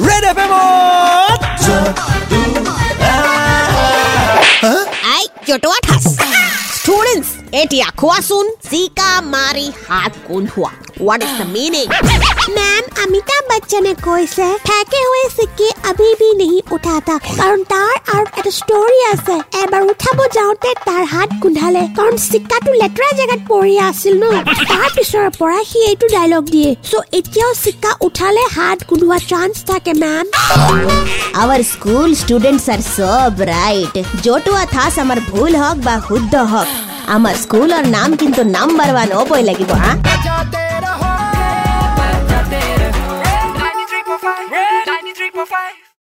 Red F M आई चटवा ठस स्टूडेंट्स एटी आखुआ सुन सीका मारी हाथ कौन हुआ what is the meaning ma'am Amitabh Bachchan ने कोई से फेंके हुए सिक्के अब নেহি উঠাতা কাৰণ তাৰ আৰু এটা ষ্টৰি আছে। এবাৰ উঠাব যাওঁতে তাৰ হাত গোন্ধালে কাৰণ চিকাটো লেতেৰা জেগাত পৰি আছিল ন। তাৰপিছৰ পৰা সি এইটো ডাইলগ দিয়ে। চ' এতিয়াও চিকা উঠালে হাত গোন্ধোৱা চান্স থাকে মেম আৱাৰ স্কুল আৰ চব ৰাইট থাচ আমাৰ ভুল হওক বা শুদ্ধ হওক আমাৰ স্কুলৰ নাম কিন্তু নাম্বাৰ ওৱান হ'বই লাগিব হা?